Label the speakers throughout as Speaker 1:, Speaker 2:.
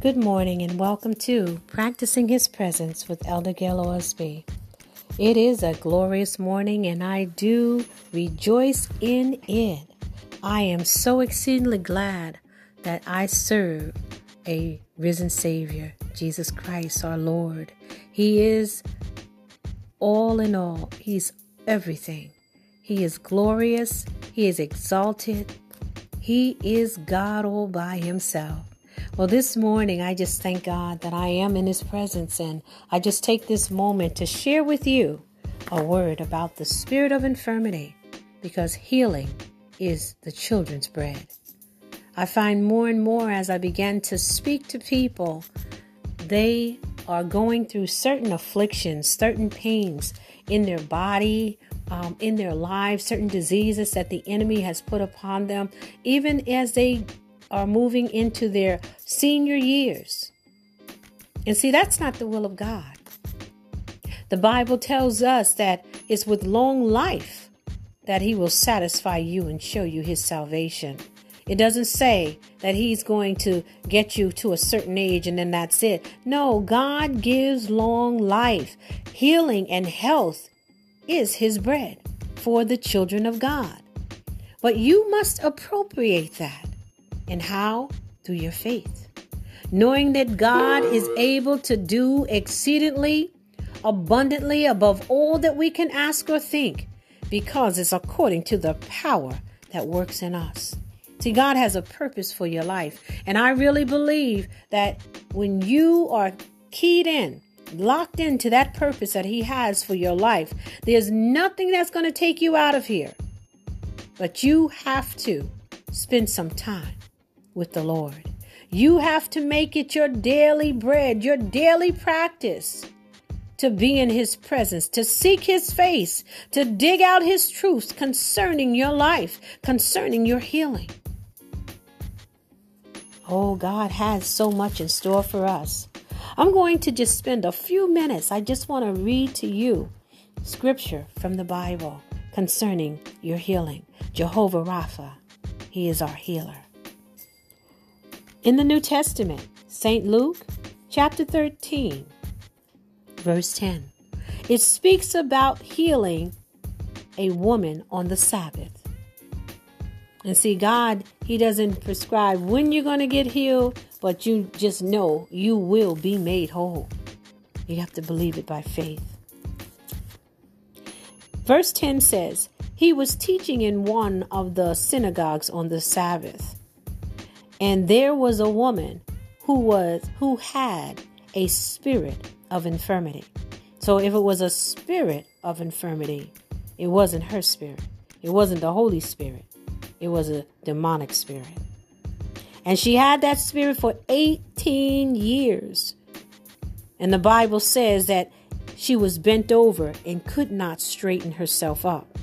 Speaker 1: Good morning and welcome to Practicing His Presence with Elder Gail Ausby. It is a glorious morning and I do rejoice in it. I am so exceedingly glad that I serve a risen Savior, Jesus Christ our Lord. He is all in all, He's everything. He is glorious, He is exalted, He is God all by Himself. Well, this morning, I just thank God that I am in His presence, and I just take this moment to share with you a word about the spirit of infirmity because healing is the children's bread. I find more and more as I begin to speak to people, they are going through certain afflictions, certain pains in their body, um, in their lives, certain diseases that the enemy has put upon them, even as they are moving into their senior years. And see, that's not the will of God. The Bible tells us that it's with long life that He will satisfy you and show you His salvation. It doesn't say that He's going to get you to a certain age and then that's it. No, God gives long life. Healing and health is His bread for the children of God. But you must appropriate that. And how? Through your faith. Knowing that God is able to do exceedingly abundantly above all that we can ask or think, because it's according to the power that works in us. See, God has a purpose for your life. And I really believe that when you are keyed in, locked into that purpose that He has for your life, there's nothing that's going to take you out of here. But you have to spend some time with the Lord. You have to make it your daily bread, your daily practice to be in His presence, to seek His face, to dig out His truths concerning your life, concerning your healing. Oh, God has so much in store for us. I'm going to just spend a few minutes. I just want to read to you scripture from the Bible concerning your healing. Jehovah Rapha, He is our healer. In the New Testament, St. Luke chapter 13, verse 10, it speaks about healing a woman on the Sabbath. And see, God, He doesn't prescribe when you're going to get healed, but you just know you will be made whole. You have to believe it by faith. Verse 10 says, He was teaching in one of the synagogues on the Sabbath. And there was a woman who was who had a spirit of infirmity. So if it was a spirit of infirmity, it wasn't her spirit. It wasn't the Holy Spirit. It was a demonic spirit. And she had that spirit for 18 years. And the Bible says that she was bent over and could not straighten herself up.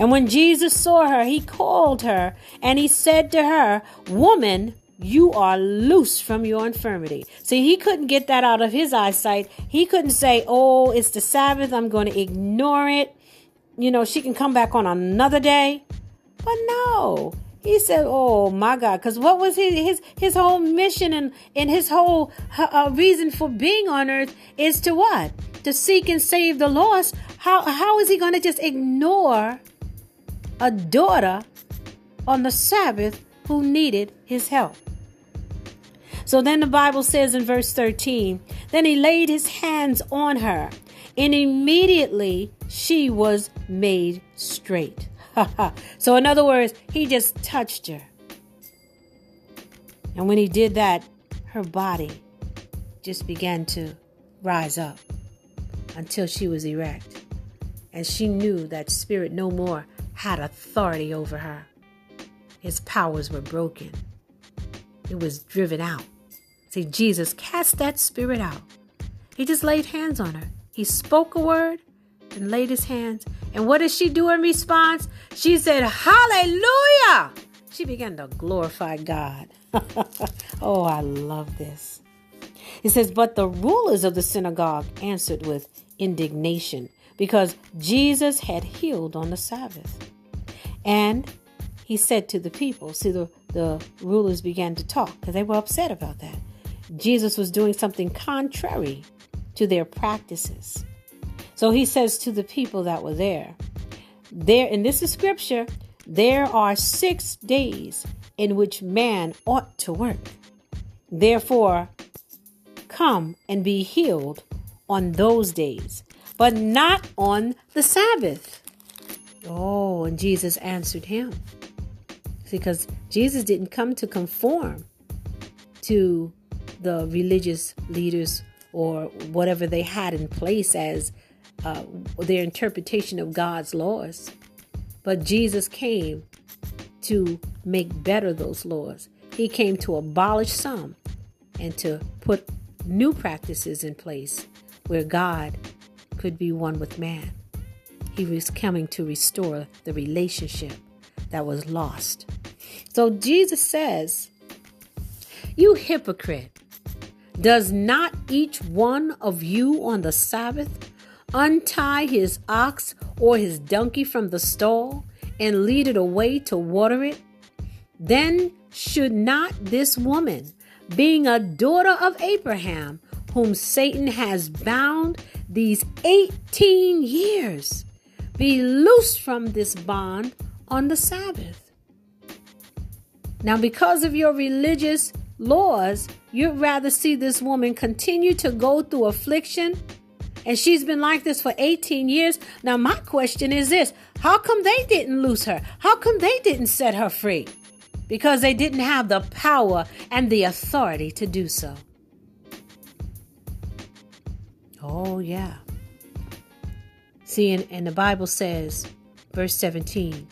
Speaker 1: And when Jesus saw her, he called her and he said to her, Woman, you are loose from your infirmity. See, he couldn't get that out of his eyesight. He couldn't say, Oh, it's the Sabbath. I'm going to ignore it. You know, she can come back on another day. But no, he said, "Oh my God!" Because what was his his his whole mission and and his whole uh, reason for being on earth is to what? To seek and save the lost. How how is he going to just ignore a daughter on the Sabbath who needed his help. So then the Bible says in verse 13, then he laid his hands on her, and immediately she was made straight. so, in other words, he just touched her. And when he did that, her body just began to rise up until she was erect. And she knew that spirit no more had authority over her. His powers were broken, it was driven out. See, Jesus cast that spirit out. He just laid hands on her. He spoke a word and laid his hands. And what did she do in response? She said, Hallelujah! She began to glorify God. oh, I love this. It says, But the rulers of the synagogue answered with indignation because Jesus had healed on the Sabbath. And he said to the people, see, the, the rulers began to talk because they were upset about that. Jesus was doing something contrary to their practices. So he says to the people that were there, there, and this is scripture, there are six days in which man ought to work. Therefore, come and be healed on those days, but not on the Sabbath. Oh, and Jesus answered him. Because Jesus didn't come to conform to the religious leaders or whatever they had in place as uh, their interpretation of God's laws. But Jesus came to make better those laws. He came to abolish some and to put new practices in place where God could be one with man. He was coming to restore the relationship that was lost. So Jesus says, You hypocrite, does not each one of you on the Sabbath untie his ox or his donkey from the stall and lead it away to water it? Then should not this woman, being a daughter of Abraham, whom Satan has bound these 18 years, be loosed from this bond on the Sabbath? Now, because of your religious laws, you'd rather see this woman continue to go through affliction. And she's been like this for 18 years. Now, my question is this How come they didn't lose her? How come they didn't set her free? Because they didn't have the power and the authority to do so. Oh, yeah. See, and, and the Bible says, verse 17,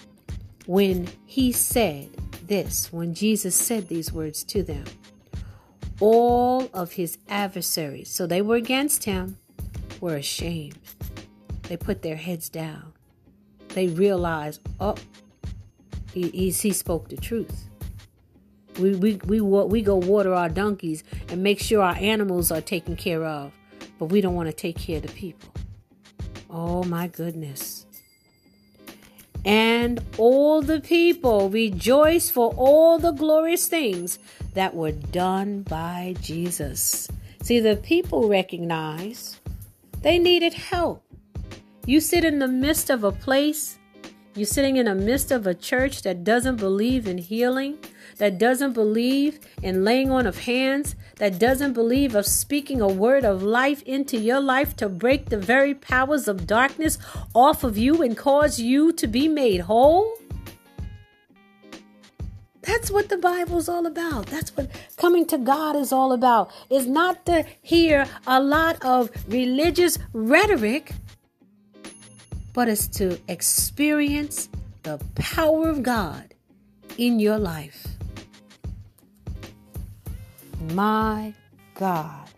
Speaker 1: when he said this, when Jesus said these words to them, all of his adversaries, so they were against him, were ashamed. They put their heads down. They realized, oh, he, he, he spoke the truth. We, we, we, we go water our donkeys and make sure our animals are taken care of, but we don't want to take care of the people. Oh my goodness. And all the people rejoice for all the glorious things that were done by Jesus. See, the people recognize they needed help. You sit in the midst of a place, you're sitting in the midst of a church that doesn't believe in healing, that doesn't believe in laying on of hands, that doesn't believe of speaking a word of life into your life to break the very powers of darkness off of you and cause you to be made whole? That's what the Bible's all about. That's what coming to God is all about. Is not to hear a lot of religious rhetoric, but it's to experience the power of God in your life. My God.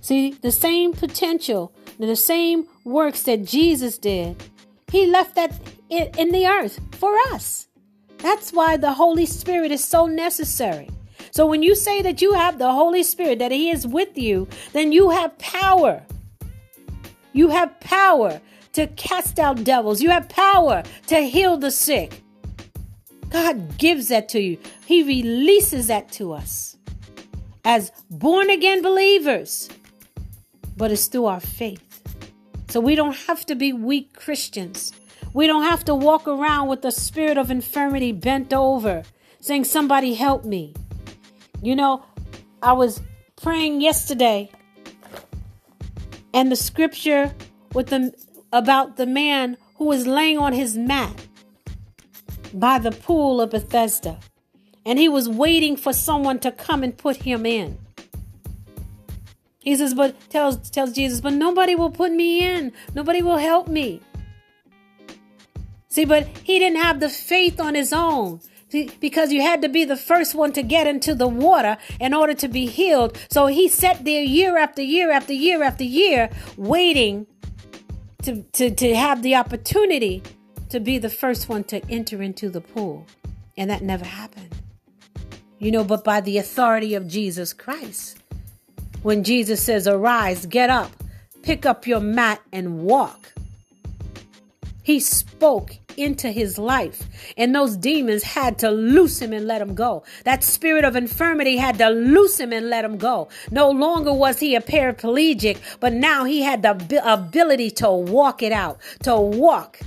Speaker 1: See, the same potential, the same works that Jesus did, He left that in the earth for us. That's why the Holy Spirit is so necessary. So when you say that you have the Holy Spirit, that He is with you, then you have power. You have power to cast out devils. You have power to heal the sick. God gives that to you. He releases that to us as born again believers. But it's through our faith. So we don't have to be weak Christians. We don't have to walk around with the spirit of infirmity bent over, saying, Somebody help me. You know, I was praying yesterday, and the scripture with the about the man who was laying on his mat by the pool of Bethesda. And he was waiting for someone to come and put him in. He says, but tells tells Jesus, but nobody will put me in. Nobody will help me. See, but he didn't have the faith on his own. See, because you had to be the first one to get into the water in order to be healed. So he sat there year after year after year after year, waiting to, to, to have the opportunity to be the first one to enter into the pool. And that never happened. You know, but by the authority of Jesus Christ. When Jesus says, Arise, get up, pick up your mat, and walk. He spoke into his life. And those demons had to loose him and let him go. That spirit of infirmity had to loose him and let him go. No longer was he a paraplegic, but now he had the ability to walk it out, to walk.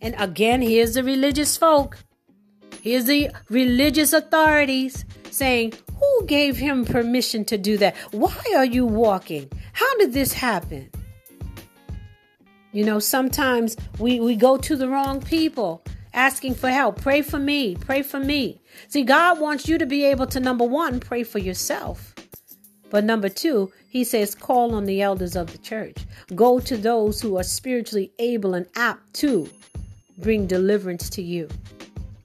Speaker 1: And again, here's the religious folk. Here's the religious authorities saying, Who gave him permission to do that? Why are you walking? How did this happen? You know, sometimes we, we go to the wrong people asking for help. Pray for me. Pray for me. See, God wants you to be able to, number one, pray for yourself. But number two, he says, call on the elders of the church. Go to those who are spiritually able and apt to bring deliverance to you.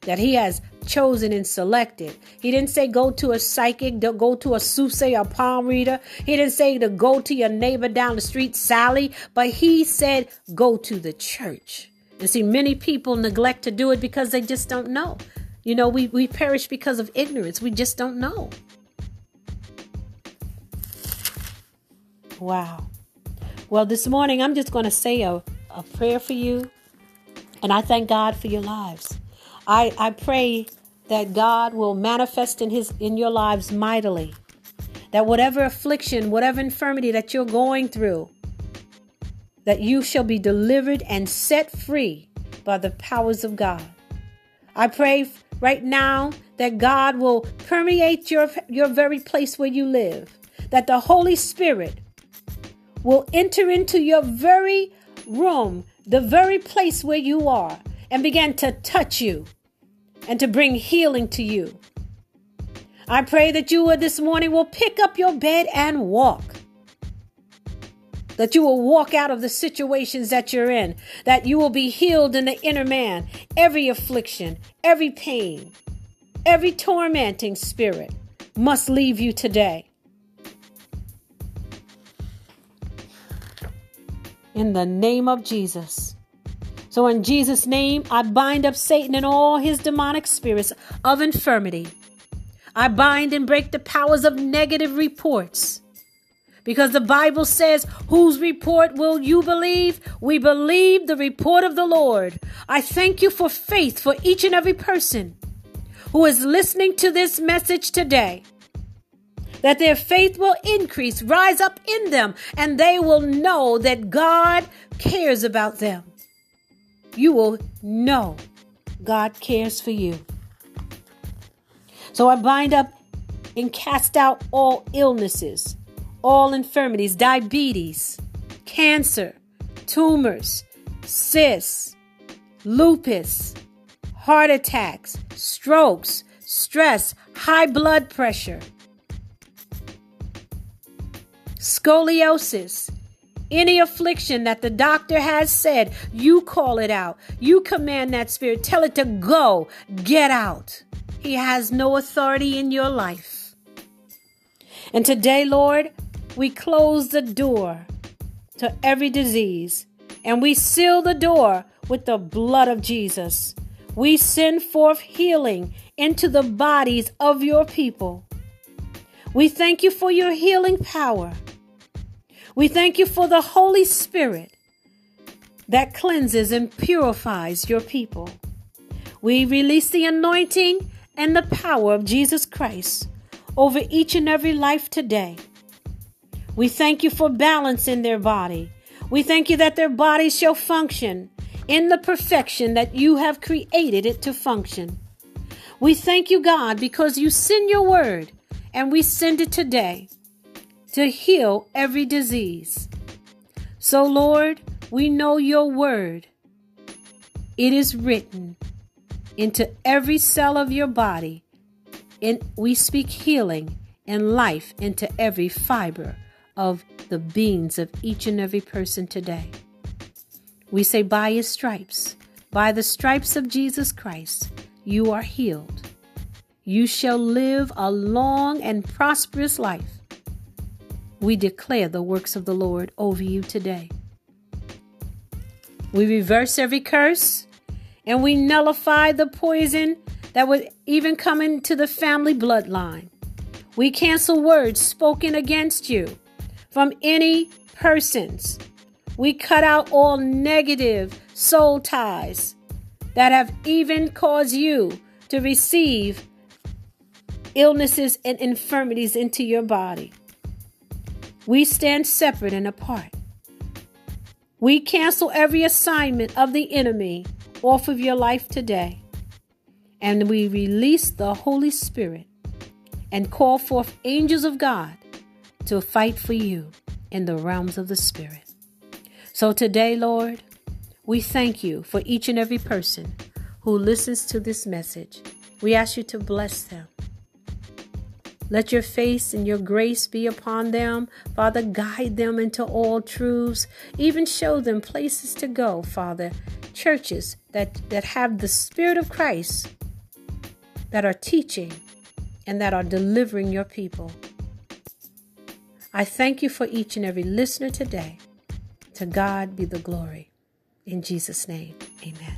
Speaker 1: That he has chosen and selected. He didn't say go to a psychic, go to a soothsayer, a palm reader. He didn't say to go to your neighbor down the street, Sally, but he said go to the church. And see, many people neglect to do it because they just don't know. You know, we, we perish because of ignorance. We just don't know. Wow. Well, this morning I'm just going to say a, a prayer for you. And I thank God for your lives. I, I pray that God will manifest in his in your lives mightily. That whatever affliction, whatever infirmity that you're going through, that you shall be delivered and set free by the powers of God. I pray right now that God will permeate your, your very place where you live, that the Holy Spirit will enter into your very room, the very place where you are, and begin to touch you and to bring healing to you. I pray that you this morning will pick up your bed and walk. That you will walk out of the situations that you're in, that you will be healed in the inner man. Every affliction, every pain, every tormenting spirit must leave you today. In the name of Jesus. So, in Jesus' name, I bind up Satan and all his demonic spirits of infirmity. I bind and break the powers of negative reports. Because the Bible says, Whose report will you believe? We believe the report of the Lord. I thank you for faith for each and every person who is listening to this message today. That their faith will increase, rise up in them, and they will know that God cares about them you will know God cares for you. So I bind up and cast out all illnesses, all infirmities, diabetes, cancer, tumors, cysts, lupus, heart attacks, strokes, stress, high blood pressure, scoliosis, any affliction that the doctor has said, you call it out. You command that spirit. Tell it to go. Get out. He has no authority in your life. And today, Lord, we close the door to every disease and we seal the door with the blood of Jesus. We send forth healing into the bodies of your people. We thank you for your healing power. We thank you for the Holy Spirit that cleanses and purifies your people. We release the anointing and the power of Jesus Christ over each and every life today. We thank you for balance in their body. We thank you that their bodies shall function in the perfection that you have created it to function. We thank you, God, because you send your word and we send it today to heal every disease. So, Lord, we know your word. It is written into every cell of your body, and we speak healing and life into every fiber of the beings of each and every person today. We say, by his stripes, by the stripes of Jesus Christ, you are healed. You shall live a long and prosperous life we declare the works of the Lord over you today. We reverse every curse and we nullify the poison that would even come into the family bloodline. We cancel words spoken against you from any persons We cut out all negative soul ties that have even caused you to receive illnesses and infirmities into your body. We stand separate and apart. We cancel every assignment of the enemy off of your life today. And we release the Holy Spirit and call forth angels of God to fight for you in the realms of the Spirit. So today, Lord, we thank you for each and every person who listens to this message. We ask you to bless them. Let your face and your grace be upon them. Father, guide them into all truths. Even show them places to go, Father. Churches that, that have the Spirit of Christ, that are teaching and that are delivering your people. I thank you for each and every listener today. To God be the glory. In Jesus' name, amen.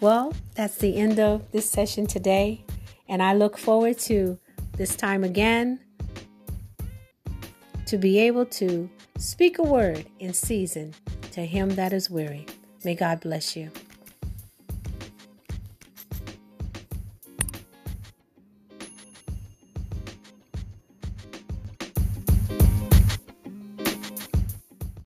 Speaker 1: Well, that's the end of this session today, and I look forward to this time again to be able to speak a word in season to him that is weary. May God bless you.